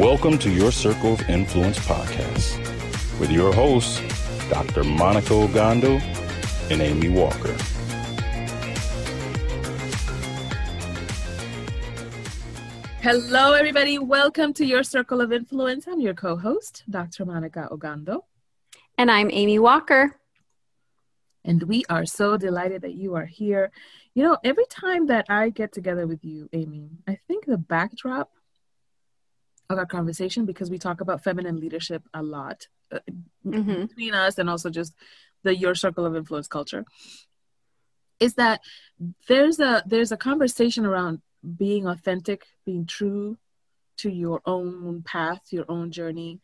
Welcome to your Circle of Influence podcast with your hosts, Dr. Monica Ogando and Amy Walker. Hello, everybody. Welcome to your Circle of Influence. I'm your co host, Dr. Monica Ogando. And I'm Amy Walker. And we are so delighted that you are here. You know, every time that I get together with you, Amy, I think the backdrop of our conversation, because we talk about feminine leadership a lot uh, mm-hmm. between us and also just the your circle of influence culture, is that there's a there's a conversation around being authentic, being true to your own path, your own journey.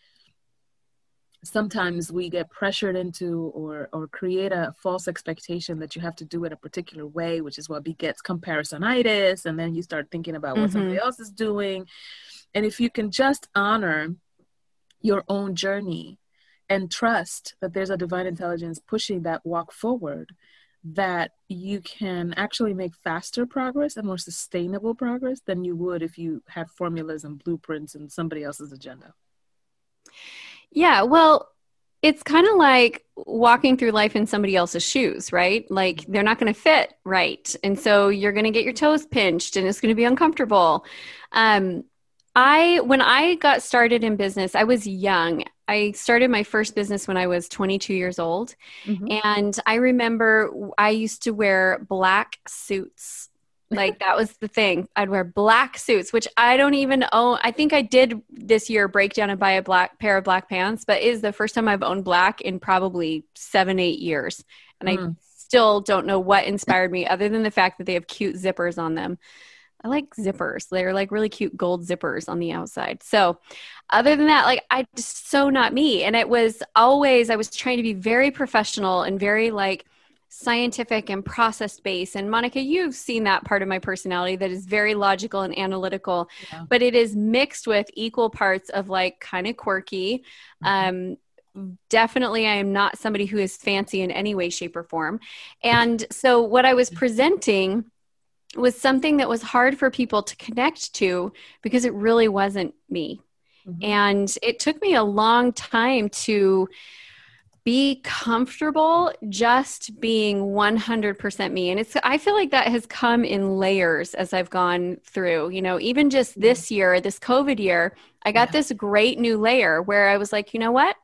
Sometimes we get pressured into or or create a false expectation that you have to do it a particular way, which is what begets comparisonitis, and then you start thinking about what mm-hmm. somebody else is doing. And if you can just honor your own journey and trust that there's a divine intelligence pushing that walk forward, that you can actually make faster progress and more sustainable progress than you would if you had formulas and blueprints and somebody else's agenda. Yeah, well, it's kind of like walking through life in somebody else's shoes, right? Like they're not going to fit right. And so you're going to get your toes pinched and it's going to be uncomfortable. Um, I when I got started in business, I was young. I started my first business when I was 22 years old. Mm-hmm. And I remember I used to wear black suits. Like that was the thing. I'd wear black suits, which I don't even own. I think I did this year break down and buy a black pair of black pants, but is the first time I've owned black in probably seven, eight years. And mm. I still don't know what inspired me other than the fact that they have cute zippers on them. I like zippers. They're like really cute gold zippers on the outside. So, other than that, like I just so not me. And it was always I was trying to be very professional and very like scientific and process based. And Monica, you've seen that part of my personality that is very logical and analytical, yeah. but it is mixed with equal parts of like kind of quirky. Mm-hmm. Um, definitely i am not somebody who is fancy in any way shape or form and so what i was presenting was something that was hard for people to connect to because it really wasn't me. Mm-hmm. And it took me a long time to be comfortable just being 100% me and it's i feel like that has come in layers as i've gone through you know even just mm-hmm. this year this covid year i got yeah. this great new layer where i was like you know what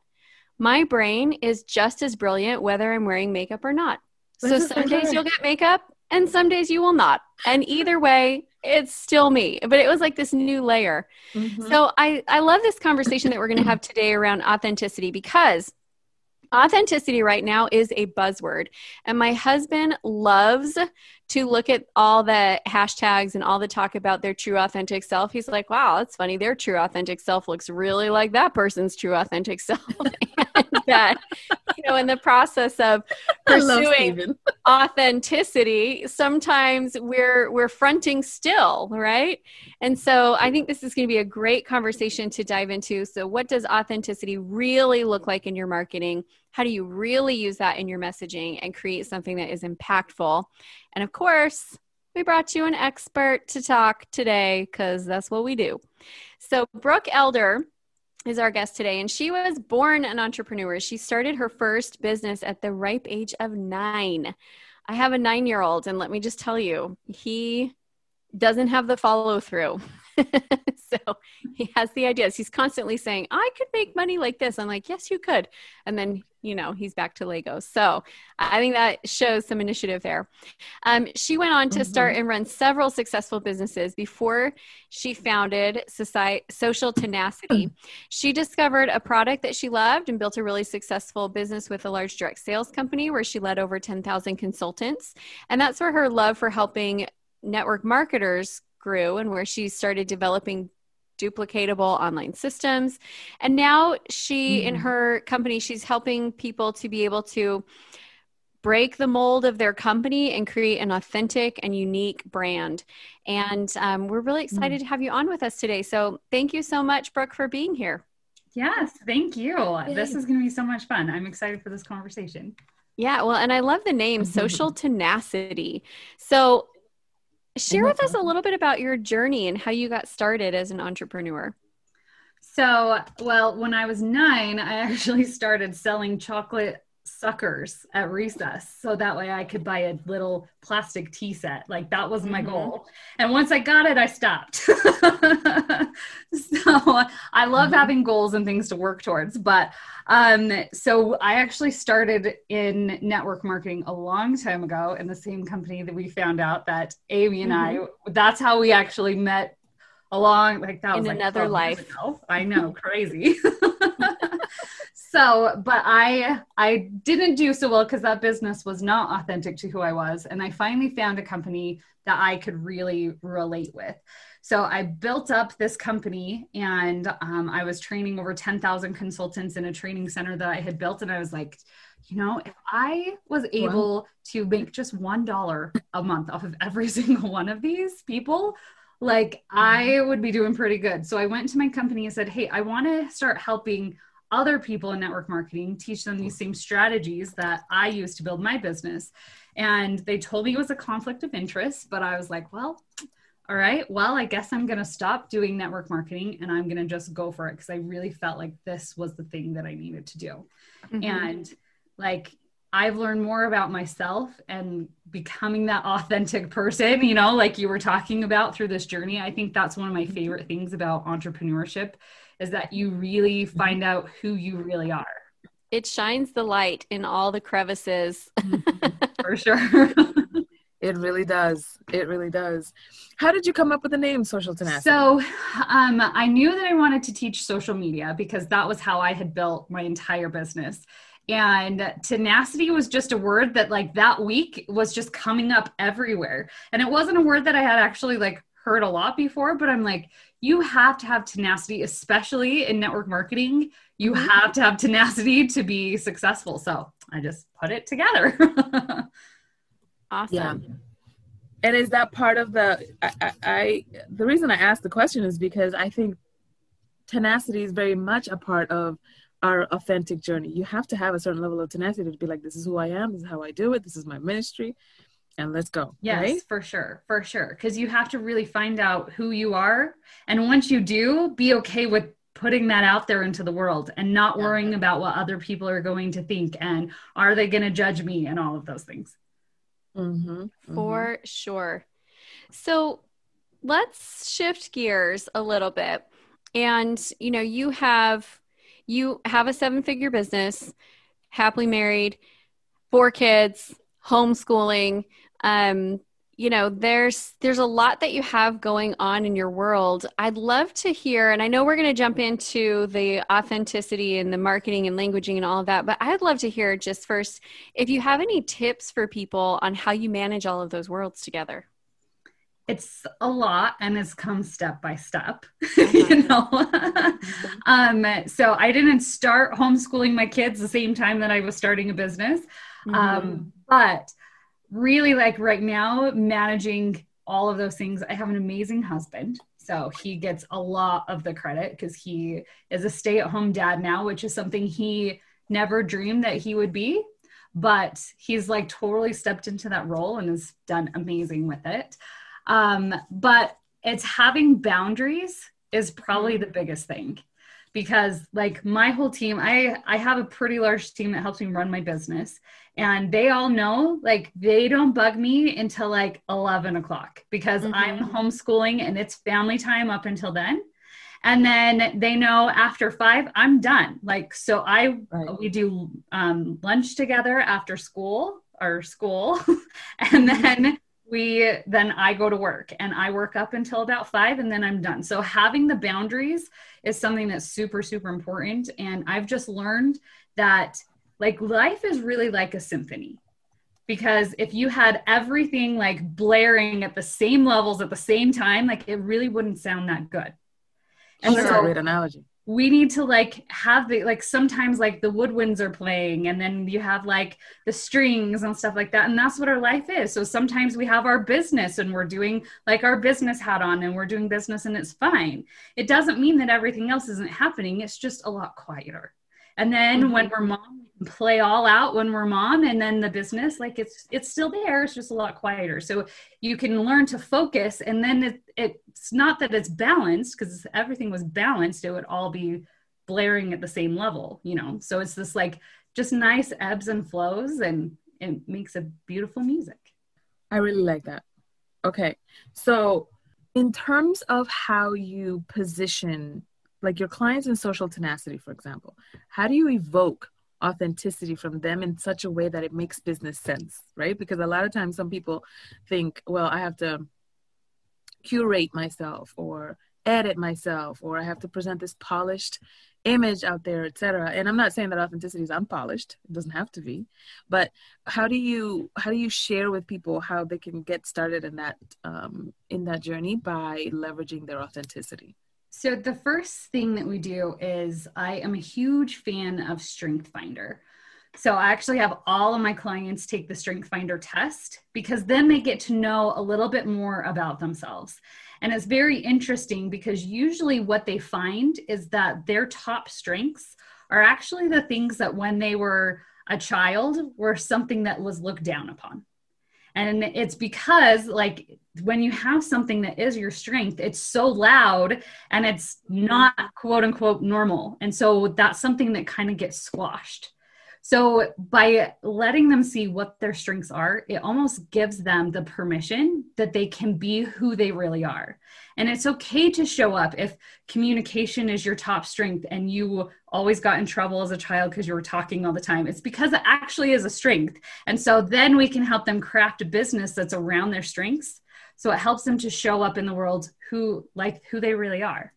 my brain is just as brilliant whether i'm wearing makeup or not so some days you'll get makeup and some days you will not. And either way, it's still me. But it was like this new layer. Mm-hmm. So I, I love this conversation that we're going to have today around authenticity because authenticity right now is a buzzword. And my husband loves to look at all the hashtags and all the talk about their true authentic self. He's like, wow, that's funny. Their true authentic self looks really like that person's true authentic self. and that, you know, in the process of pursuing authenticity, sometimes we're we're fronting still, right? And so I think this is going to be a great conversation to dive into. So what does authenticity really look like in your marketing? How do you really use that in your messaging and create something that is impactful? And of course, we brought you an expert to talk today because that's what we do. So, Brooke Elder is our guest today, and she was born an entrepreneur. She started her first business at the ripe age of nine. I have a nine year old, and let me just tell you, he doesn't have the follow through. so he has the ideas. He's constantly saying, I could make money like this. I'm like, yes, you could. And then, you know, he's back to Legos. So I think that shows some initiative there. Um, she went on to mm-hmm. start and run several successful businesses before she founded Society, Social Tenacity. she discovered a product that she loved and built a really successful business with a large direct sales company where she led over 10,000 consultants. And that's where her love for helping network marketers grew and where she started developing duplicatable online systems. And now she, mm-hmm. in her company, she's helping people to be able to break the mold of their company and create an authentic and unique brand. And um, we're really excited mm-hmm. to have you on with us today. So thank you so much, Brooke, for being here. Yes, thank you. This is going to be so much fun. I'm excited for this conversation. Yeah, well, and I love the name Social Tenacity. So, share with us a little bit about your journey and how you got started as an entrepreneur. So, well, when I was nine, I actually started selling chocolate suckers at recess so that way I could buy a little plastic tea set. Like that was my mm-hmm. goal. And once I got it, I stopped. so I love mm-hmm. having goals and things to work towards. But um, so I actually started in network marketing a long time ago in the same company that we found out that Amy and mm-hmm. I, that's how we actually met along like that in was like another life. I know, crazy. so but i i didn't do so well because that business was not authentic to who i was and i finally found a company that i could really relate with so i built up this company and um, i was training over 10000 consultants in a training center that i had built and i was like you know if i was able wow. to make just one dollar a month off of every single one of these people like i mm-hmm. would be doing pretty good so i went to my company and said hey i want to start helping other people in network marketing, teach them these same strategies that I use to build my business. And they told me it was a conflict of interest, but I was like, well, all right, well, I guess I'm going to stop doing network marketing and I'm going to just go for it because I really felt like this was the thing that I needed to do. Mm-hmm. And like, I've learned more about myself and becoming that authentic person, you know, like you were talking about through this journey. I think that's one of my favorite things about entrepreneurship is that you really mm-hmm. find out who you really are. It shines the light in all the crevices. For sure. It really does. It really does. How did you come up with the name Social Tenacity? So, um, I knew that I wanted to teach social media because that was how I had built my entire business. And tenacity was just a word that, like, that week was just coming up everywhere. And it wasn't a word that I had actually, like, heard a lot before, but I'm like, you have to have tenacity, especially in network marketing. You mm-hmm. have to have tenacity to be successful. So I just put it together. awesome. Yeah. And is that part of the I, I, I the reason I asked the question is because I think tenacity is very much a part of our authentic journey. You have to have a certain level of tenacity to be like, this is who I am, this is how I do it, this is my ministry and let's go. Yes, right? for sure. For sure. Because you have to really find out who you are. And once you do, be okay with putting that out there into the world and not yeah. worrying about what other people are going to think and are they going to judge me and all of those things. Mm-hmm. Mm-hmm. For sure. So let's shift gears a little bit. And, you know, you have you have a seven figure business happily married four kids homeschooling um, you know there's there's a lot that you have going on in your world. I'd love to hear and i know we're going to jump into the authenticity and the marketing and languaging and all of that but i'd love to hear just first if you have any tips for people on how you manage all of those worlds together. It's a lot and it's come step by step you know? Um, so i didn't start homeschooling my kids the same time that i was starting a business. Mm-hmm. um, but really like right now managing all of those things. I have an amazing husband. So he gets a lot of the credit because he is a stay at home dad now, which is something he never dreamed that he would be. But he's like totally stepped into that role and has done amazing with it. Um, but it's having boundaries is probably the biggest thing because like my whole team i i have a pretty large team that helps me run my business and they all know like they don't bug me until like 11 o'clock because mm-hmm. i'm homeschooling and it's family time up until then. And then they know after five i'm done. Like so i right. we do um, lunch together after school or school. And then we then i go to work and i work up until about five and then i'm done. So having the boundaries is something that's super super important. And i've just learned that like life is really like a symphony. Because if you had everything like blaring at the same levels at the same time, like it really wouldn't sound that good. And That's so, a great analogy. we need to like have the like sometimes like the woodwinds are playing and then you have like the strings and stuff like that and that's what our life is. So sometimes we have our business and we're doing like our business hat on and we're doing business and it's fine. It doesn't mean that everything else isn't happening. It's just a lot quieter and then mm-hmm. when we're mom we can play all out when we're mom and then the business like it's it's still there it's just a lot quieter. So you can learn to focus and then it, it's not that it's balanced because everything was balanced it would all be blaring at the same level you know? So it's this like just nice ebbs and flows and it makes a beautiful music. I really like that. Okay so in terms of how you position like your clients in social tenacity, for example, how do you evoke authenticity from them in such a way that it makes business sense, right? Because a lot of times some people think, well, I have to curate myself or edit myself or I have to present this polished image out there, etc. And I'm not saying that authenticity is unpolished; it doesn't have to be. But how do you how do you share with people how they can get started in that um, in that journey by leveraging their authenticity? So, the first thing that we do is I am a huge fan of Strength Finder. So, I actually have all of my clients take the Strength Finder test because then they get to know a little bit more about themselves. And it's very interesting because usually what they find is that their top strengths are actually the things that when they were a child were something that was looked down upon. And it's because, like, when you have something that is your strength, it's so loud and it's mm-hmm. not quote unquote normal. And so that's something that kind of gets squashed. So by letting them see what their strengths are, it almost gives them the permission that they can be who they really are. And it's okay to show up if communication is your top strength and you always got in trouble as a child because you were talking all the time. It's because it actually is a strength. And so then we can help them craft a business that's around their strengths. So it helps them to show up in the world who like who they really are.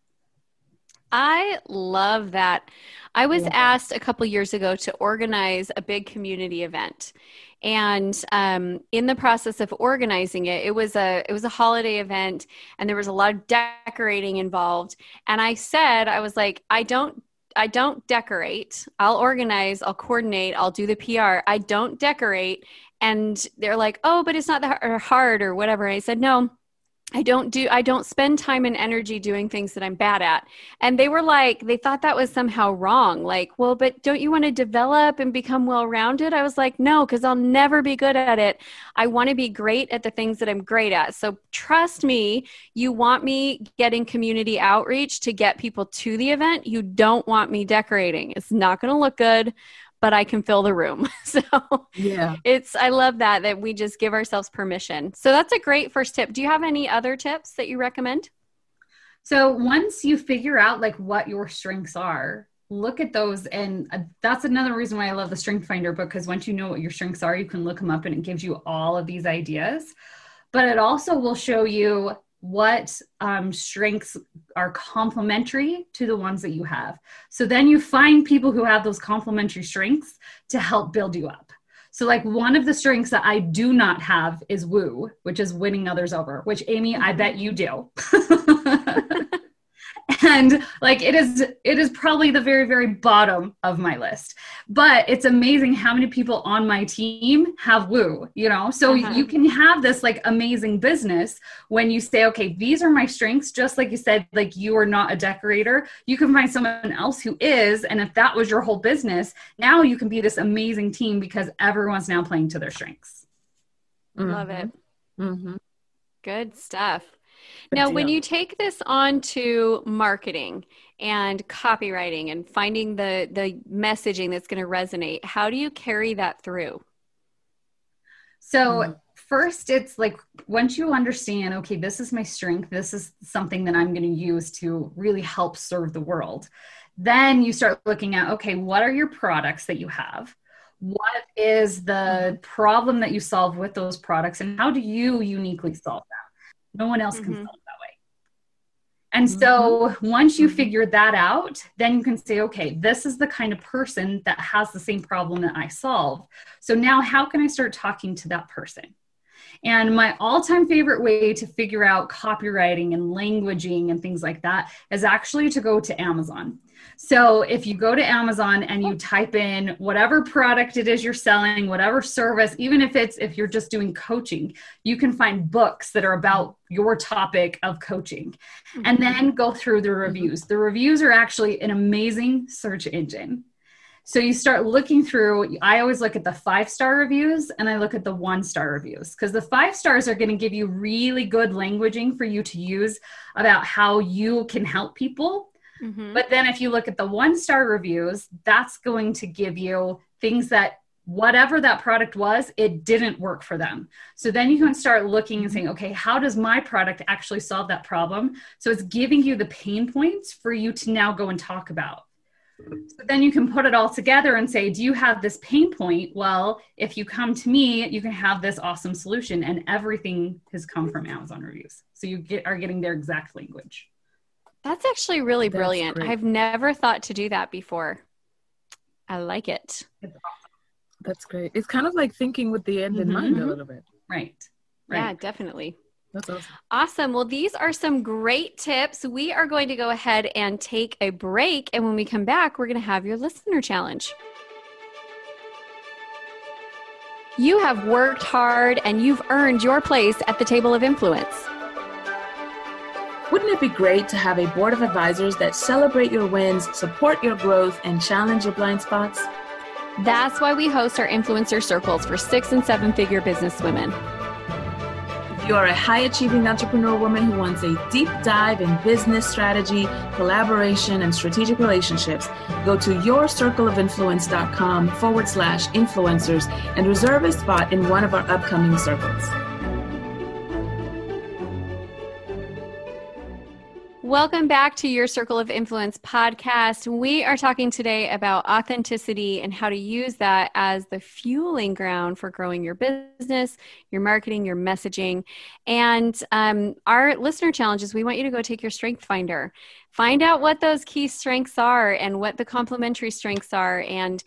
I love that. I was yeah. asked a couple years ago to organize a big community event, and um, in the process of organizing it, it was a it was a holiday event, and there was a lot of decorating involved. And I said, I was like, I don't I don't decorate. I'll organize, I'll coordinate, I'll do the PR. I don't decorate. And they're like, oh, but it's not that hard or whatever. And I said, no, I don't do I don't spend time and energy doing things that I'm bad at. And they were like they thought that was somehow wrong. Like, well, but don't you want to develop and become well-rounded? I was like, no, cuz I'll never be good at it. I want to be great at the things that I'm great at. So trust me, you want me getting community outreach to get people to the event. You don't want me decorating. It's not going to look good but I can fill the room. so yeah, it's, I love that, that we just give ourselves permission. So that's a great first tip. Do you have any other tips that you recommend? So once you figure out like what your strengths are, look at those and uh, that's another reason why i love the strength finder book because once you know what your strengths are you can look them up and it gives you all of these ideas but it also will show you what um, strengths are complementary to the ones that you have. So then you find people who have those complementary strengths to help build you up. So, like one of the strengths that I do not have is woo, which is winning others over, which Amy, I bet you do. and like it is it is probably the very very bottom of my list but it's amazing how many people on my team have woo you know so uh-huh. you can have this like amazing business when you say okay these are my strengths just like you said like you are not a decorator you can find someone else who is and if that was your whole business now you can be this amazing team because everyone's now playing to their strengths mm-hmm. love it mm-hmm. good stuff now, when you take this on to marketing and copywriting and finding the the messaging that's going to resonate, how do you carry that through? So, mm. first it's like once you understand, okay, this is my strength, this is something that I'm going to use to really help serve the world. Then you start looking at, okay, what are your products that you have? What is the mm-hmm. problem that you solve with those products and how do you uniquely solve that? No one else mm-hmm. can solve that way. And so once you figure that out, then you can say, okay, this is the kind of person that has the same problem that I solve. So now how can I start talking to that person? And my all time favorite way to figure out copywriting and languaging and things like that is actually to go to Amazon. So if you go to Amazon and you type in whatever product it is you're selling, whatever service, even if it's if you're just doing coaching, you can find books that are about your topic of coaching mm-hmm. and then go through the reviews. The reviews are actually an amazing search engine. So you start looking through, I always look at the five star reviews and I look at the one star reviews because the five stars are going to give you really good languaging for you to use about how you can help people. Mm-hmm. But then if you look at the one star reviews, that's going to give you things that whatever that product was, it didn't work for them. So then you can start looking and saying, okay, how does my product actually solve that problem? So it's giving you the pain points for you to now go and talk about. So then you can put it all together and say, Do you have this pain point? Well, if you come to me, you can have this awesome solution. And everything has come from Amazon reviews. So you get, are getting their exact language. That's actually really That's brilliant. Great. I've never thought to do that before. I like it. That's great. It's kind of like thinking with the end in mm-hmm. mind a mm-hmm. little bit. Right. right. Yeah, definitely. That's awesome. Awesome. Well, these are some great tips. We are going to go ahead and take a break. And when we come back, we're going to have your listener challenge. You have worked hard and you've earned your place at the table of influence. Wouldn't it be great to have a board of advisors that celebrate your wins, support your growth, and challenge your blind spots? That's why we host our influencer circles for six and seven figure business women If you are a high achieving entrepreneur woman who wants a deep dive in business strategy, collaboration, and strategic relationships, go to yourcircleofinfluence.com forward slash influencers and reserve a spot in one of our upcoming circles. Welcome back to your Circle of Influence podcast. We are talking today about authenticity and how to use that as the fueling ground for growing your business, your marketing, your messaging. And um, our listener challenge is we want you to go take your strength finder, find out what those key strengths are and what the complementary strengths are, and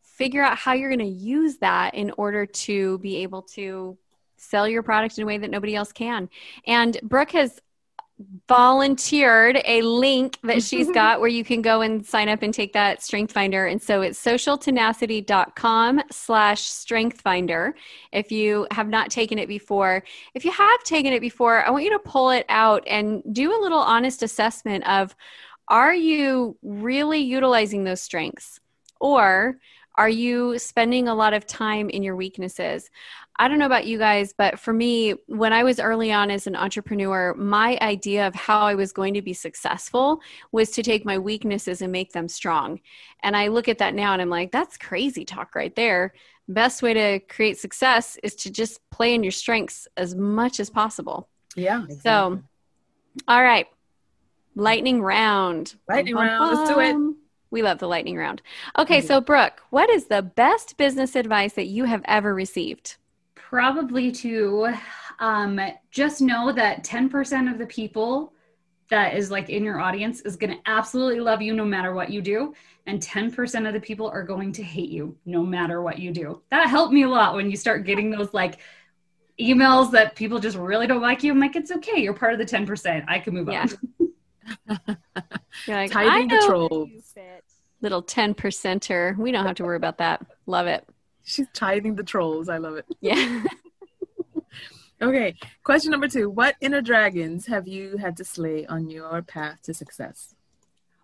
figure out how you're going to use that in order to be able to sell your product in a way that nobody else can. And Brooke has volunteered a link that she's got where you can go and sign up and take that strength finder. And so it's socialtenacity.com slash strength finder. If you have not taken it before if you have taken it before i want you to pull it out and do a little honest assessment of are you really utilizing those strengths? Or are you spending a lot of time in your weaknesses I don't know about you guys, but for me, when I was early on as an entrepreneur, my idea of how I was going to be successful was to take my weaknesses and make them strong. And I look at that now and I'm like, that's crazy talk right there. Best way to create success is to just play in your strengths as much as possible. Yeah. Exactly. So, all right, lightning round. Lightning bum, round. Let's do it. We love the lightning round. Okay, so Brooke, what is the best business advice that you have ever received? probably to um, just know that 10% of the people that is like in your audience is going to absolutely love you no matter what you do and 10% of the people are going to hate you no matter what you do that helped me a lot when you start getting those like emails that people just really don't like you i'm like it's okay you're part of the 10% i can move yeah. on you're like, Tiding the trolls little 10 percenter we don't have to worry about that love it She's tithing the trolls. I love it. Yeah. okay. Question number two What inner dragons have you had to slay on your path to success?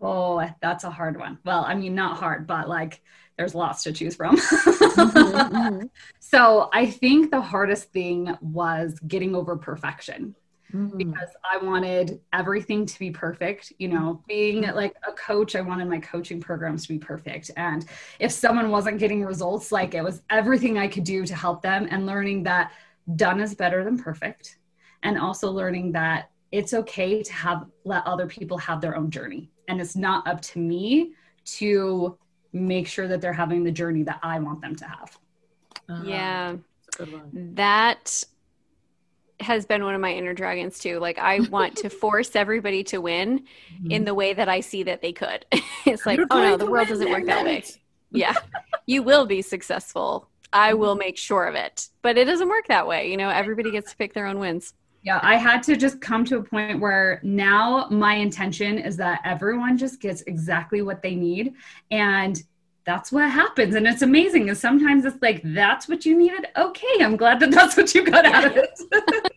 Oh, that's a hard one. Well, I mean, not hard, but like there's lots to choose from. mm-hmm, mm-hmm. So I think the hardest thing was getting over perfection mm-hmm. because I wanted everything to be perfect. You know, being mm-hmm. like a coach, I wanted my coaching programs to be perfect. And if someone wasn't getting results, like it was everything I could do to help them and learning that done is better than perfect. And also learning that it's okay to have let other people have their own journey. And it's not up to me to make sure that they're having the journey that I want them to have. Uh-huh. Yeah. That has been one of my inner dragons too. Like I want to force everybody to win mm-hmm. in the way that I see that they could. it's like, oh no, the world doesn't work that way. yeah. You will be successful. I will make sure of it. But it doesn't work that way. You know, everybody gets to pick their own wins. Yeah, I had to just come to a point where now my intention is that everyone just gets exactly what they need. And that's what happens. And it's amazing. And sometimes it's like, that's what you needed. Okay, I'm glad that that's what you got out of it.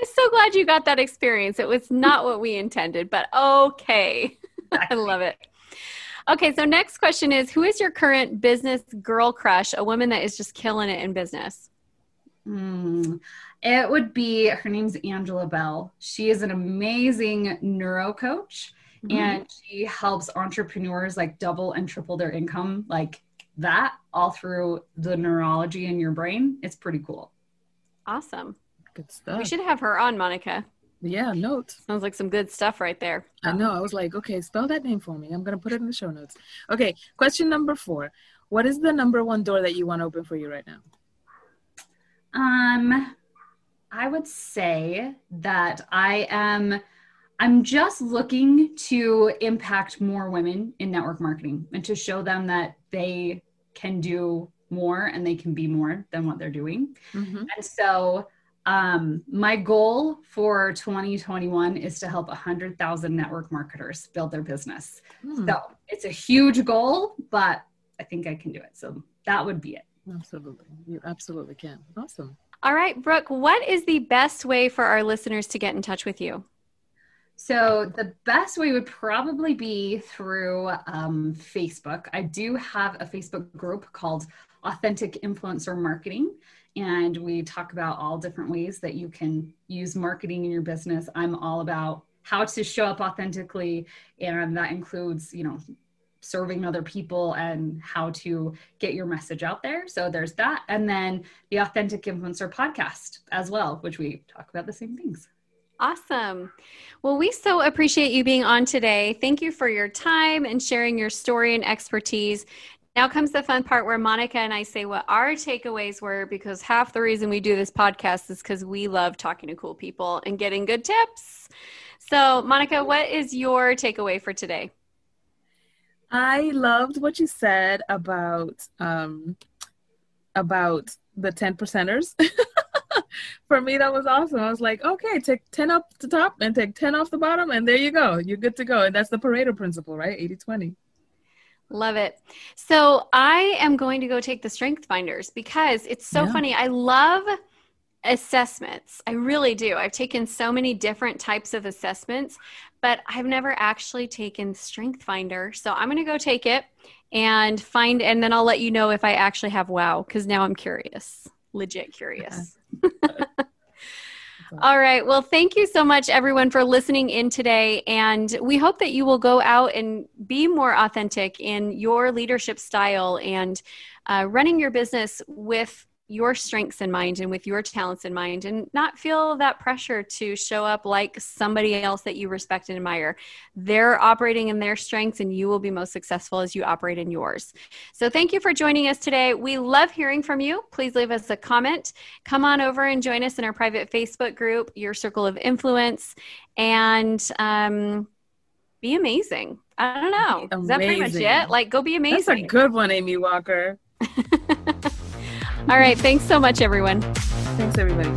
I'm so glad you got that experience. It was not what we intended, but okay. I love it. Okay, so next question is Who is your current business girl crush, a woman that is just killing it in business? Mm, it would be her name's Angela Bell. She is an amazing neuro coach mm-hmm. and she helps entrepreneurs like double and triple their income like that all through the neurology in your brain. It's pretty cool. Awesome. Good stuff. We should have her on, Monica. Yeah, notes. Sounds like some good stuff right there. I know. I was like, okay, spell that name for me. I'm going to put it in the show notes. Okay, question number four. What is the number one door that you want to open for you right now? Um, I would say that I am I'm just looking to impact more women in network marketing and to show them that they can do more and they can be more than what they're doing. Mm-hmm. And so um, my goal for 2021 is to help 100,000 network marketers build their business. Mm. So it's a huge goal, but I think I can do it. So that would be it. Absolutely. You absolutely can. Awesome. All right, Brooke, what is the best way for our listeners to get in touch with you? So, the best way would probably be through um, Facebook. I do have a Facebook group called Authentic Influencer Marketing, and we talk about all different ways that you can use marketing in your business. I'm all about how to show up authentically, and that includes, you know, serving other people and how to get your message out there. So there's that. And then the Authentic Influencer podcast as well, which we talk about the same things. Awesome. Well, we so appreciate you being on today. Thank you for your time and sharing your story and expertise. Now comes the fun part where Monica and I say what our takeaways were because half the reason we do this podcast is because we love talking to cool people and getting good tips. So, Monica, what is your takeaway for today? I loved what you said about um, about the ten percenters. For me, that was awesome. I was like, okay, take ten up the top and take ten off the bottom, and there you go. You're good to go. And that's the Pareto principle, right? 80-20. Love it. So I am going to go take the strength finders because it's so yeah. funny. I love assessments. I really do. I've taken so many different types of assessments, but I've never actually taken Strength Finder. So I'm going to go take it and find, and then I'll let you know if I actually have wow, because now I'm curious, legit curious. All right. Well, thank you so much, everyone, for listening in today. And we hope that you will go out and be more authentic in your leadership style and uh, running your business with your strengths in mind and with your talents in mind and not feel that pressure to show up like somebody else that you respect and admire. They're operating in their strengths and you will be most successful as you operate in yours. So thank you for joining us today. We love hearing from you. Please leave us a comment. Come on over and join us in our private Facebook group, Your Circle of Influence, and um, be amazing. I don't know. Is that pretty much it? Like, go be amazing. That's a good one, Amy Walker. All right. Thanks so much, everyone. Thanks, everybody.